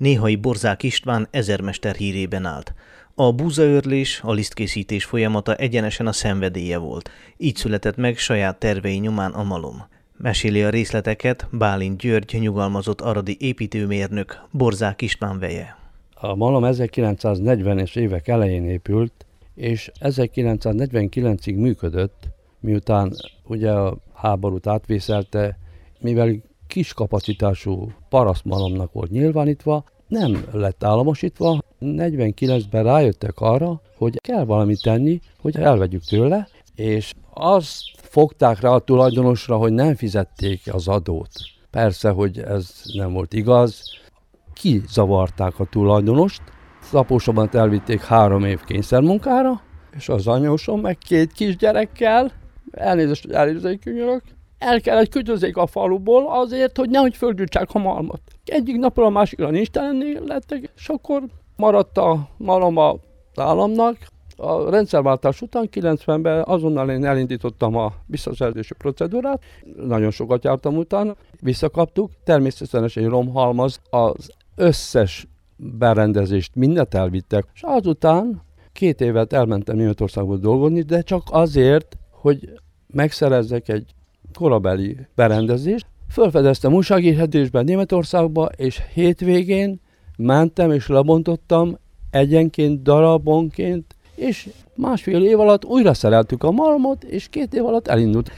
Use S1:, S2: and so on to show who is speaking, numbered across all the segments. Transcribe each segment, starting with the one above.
S1: Néhai Borzák István ezermester hírében állt. A búzaörlés, a lisztkészítés folyamata egyenesen a szenvedélye volt. Így született meg saját tervei nyomán a malom. Meséli a részleteket Bálint György nyugalmazott aradi építőmérnök Borzák István veje.
S2: A malom 1940-es évek elején épült, és 1949-ig működött, miután ugye a háborút átvészelte, mivel kis kapacitású parasztmalomnak volt nyilvánítva, nem lett államosítva. 49-ben rájöttek arra, hogy kell valamit tenni, hogy elvegyük tőle, és azt fogták rá a tulajdonosra, hogy nem fizették az adót. Persze, hogy ez nem volt igaz. Kizavarták a tulajdonost, Szapósomat elvitték három év kényszermunkára, és az anyósom meg két kisgyerekkel, elnézést, elnézést könyörök, el kellett küldözzék a faluból azért, hogy nehogy földgyűjtsák a malmat. Egyik napról a másikra nincs lettek, és akkor maradt a malom a államnak. A rendszerváltás után 90-ben azonnal én elindítottam a visszaszerzési procedúrát, nagyon sokat jártam utána, visszakaptuk, természetesen egy romhalmaz, az összes berendezést mindent elvittek, és azután két évet elmentem Németországba dolgozni, de csak azért, hogy megszerezzek egy korabeli berendezést. Fölfedeztem újságírhetésben Németországba, és hétvégén mentem és lebontottam egyenként, darabonként, és másfél év alatt újra szereltük a malmot, és két év alatt elindult.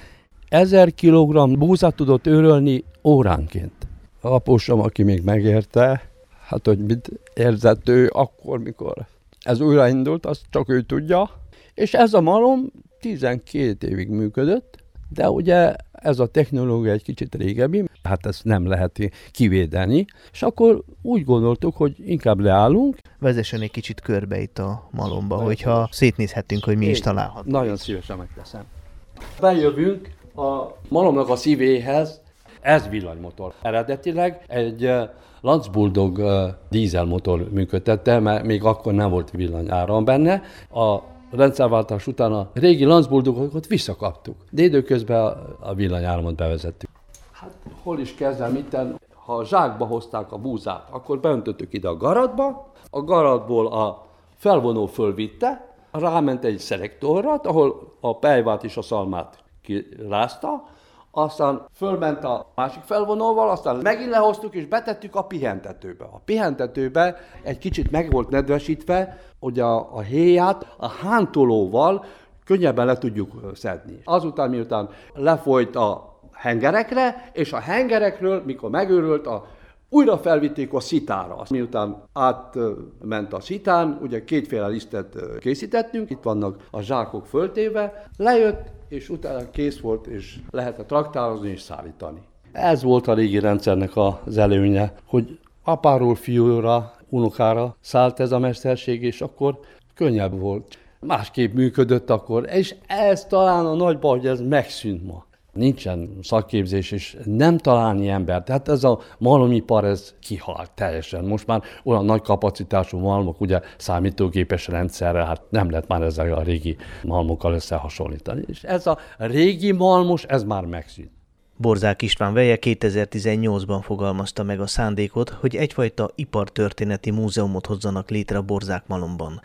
S2: Ezer kilogramm búzat tudott őrölni óránként. Apósom, aki még megérte, hát hogy mit érzett ő akkor, mikor ez újraindult, azt csak ő tudja. És ez a malom 12 évig működött, de ugye ez a technológia egy kicsit régebbi, hát ezt nem lehet kivédeni, és akkor úgy gondoltuk, hogy inkább leállunk.
S1: Vezessen egy kicsit körbe itt a malomba, Nagyon hogyha szétnézhetünk, hogy mi Én is található.
S2: Nagyon szívesen megteszem. Bejövünk a malomnak a szívéhez, ez villanymotor. Eredetileg egy Lanz Bulldog dízelmotor működtette, mert még akkor nem volt villanyáram benne. A rendszerváltás után a régi Lanz Bulldogokat visszakaptuk. De időközben a villanyáramot bevezettük. Hát hol is kezdem itten? Ha a zsákba hozták a búzát, akkor beöntöttük ide a garatba, a garatból a felvonó fölvitte, ráment egy szelektorra, ahol a pejvát és a szalmát kirázta, aztán fölment a másik felvonóval, aztán megint lehoztuk és betettük a pihentetőbe. A pihentetőbe egy kicsit meg volt nedvesítve, hogy a, a héját a hántolóval könnyebben le tudjuk szedni. Azután, miután lefolyt a hengerekre, és a hengerekről, mikor megőrült, a újra felvitték a szitára. Miután átment a szitán, ugye kétféle lisztet készítettünk, itt vannak a zsákok föltéve, lejött, és utána kész volt, és lehetett traktározni és szállítani. Ez volt a régi rendszernek az előnye, hogy apáról fiúra, unokára szállt ez a mesterség, és akkor könnyebb volt. Másképp működött akkor, és ez talán a nagy baj, hogy ez megszűnt ma nincsen szakképzés, és nem találni ember. Tehát ez a malomipar, ez kihalt teljesen. Most már olyan nagy kapacitású malmok, ugye számítógépes rendszerrel, hát nem lehet már ezzel a régi malmokkal összehasonlítani. És ez a régi malmos, ez már megszűnt.
S1: Borzák István Veje 2018-ban fogalmazta meg a szándékot, hogy egyfajta ipartörténeti múzeumot hozzanak létre a Borzák Malomban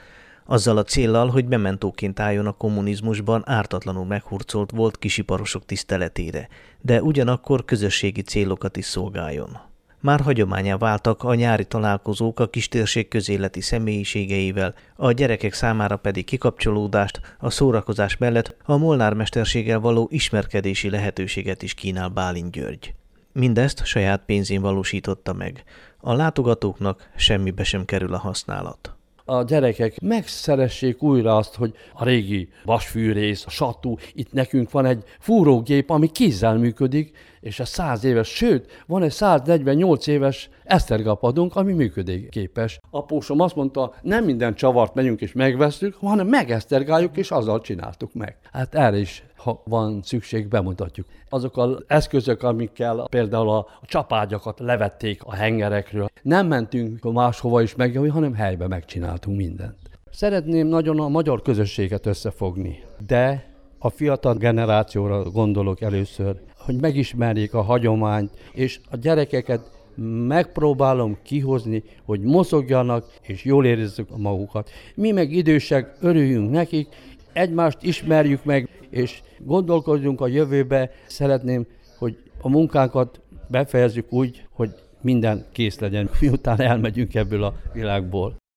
S1: azzal a céllal, hogy bementóként álljon a kommunizmusban ártatlanul meghurcolt volt kisiparosok tiszteletére, de ugyanakkor közösségi célokat is szolgáljon. Már hagyományá váltak a nyári találkozók a kistérség közéleti személyiségeivel, a gyerekek számára pedig kikapcsolódást, a szórakozás mellett a Molnár mesterséggel való ismerkedési lehetőséget is kínál Bálint György. Mindezt saját pénzén valósította meg. A látogatóknak semmibe sem kerül a használat
S2: a gyerekek megszeressék újra azt, hogy a régi vasfűrész, a satú, itt nekünk van egy fúrógép, ami kézzel működik, és a 100 éves, sőt, van egy 148 éves esztergapadunk, ami működőképes. Apósom azt mondta, nem minden csavart megyünk és megveszünk, hanem megesztergáljuk, és azzal csináltuk meg. Hát erre is, ha van szükség, bemutatjuk. Azok az eszközök, amikkel például a, csapágyakat levették a hengerekről, nem mentünk máshova is meg, hanem helybe megcsináltunk mindent. Szeretném nagyon a magyar közösséget összefogni, de a fiatal generációra gondolok először, hogy megismerjék a hagyományt, és a gyerekeket megpróbálom kihozni, hogy mozogjanak és jól érezzük magukat. Mi meg idősek, örüljünk nekik, egymást ismerjük meg, és gondolkodjunk a jövőbe. Szeretném, hogy a munkánkat befejezzük úgy, hogy minden kész legyen, miután elmegyünk ebből a világból.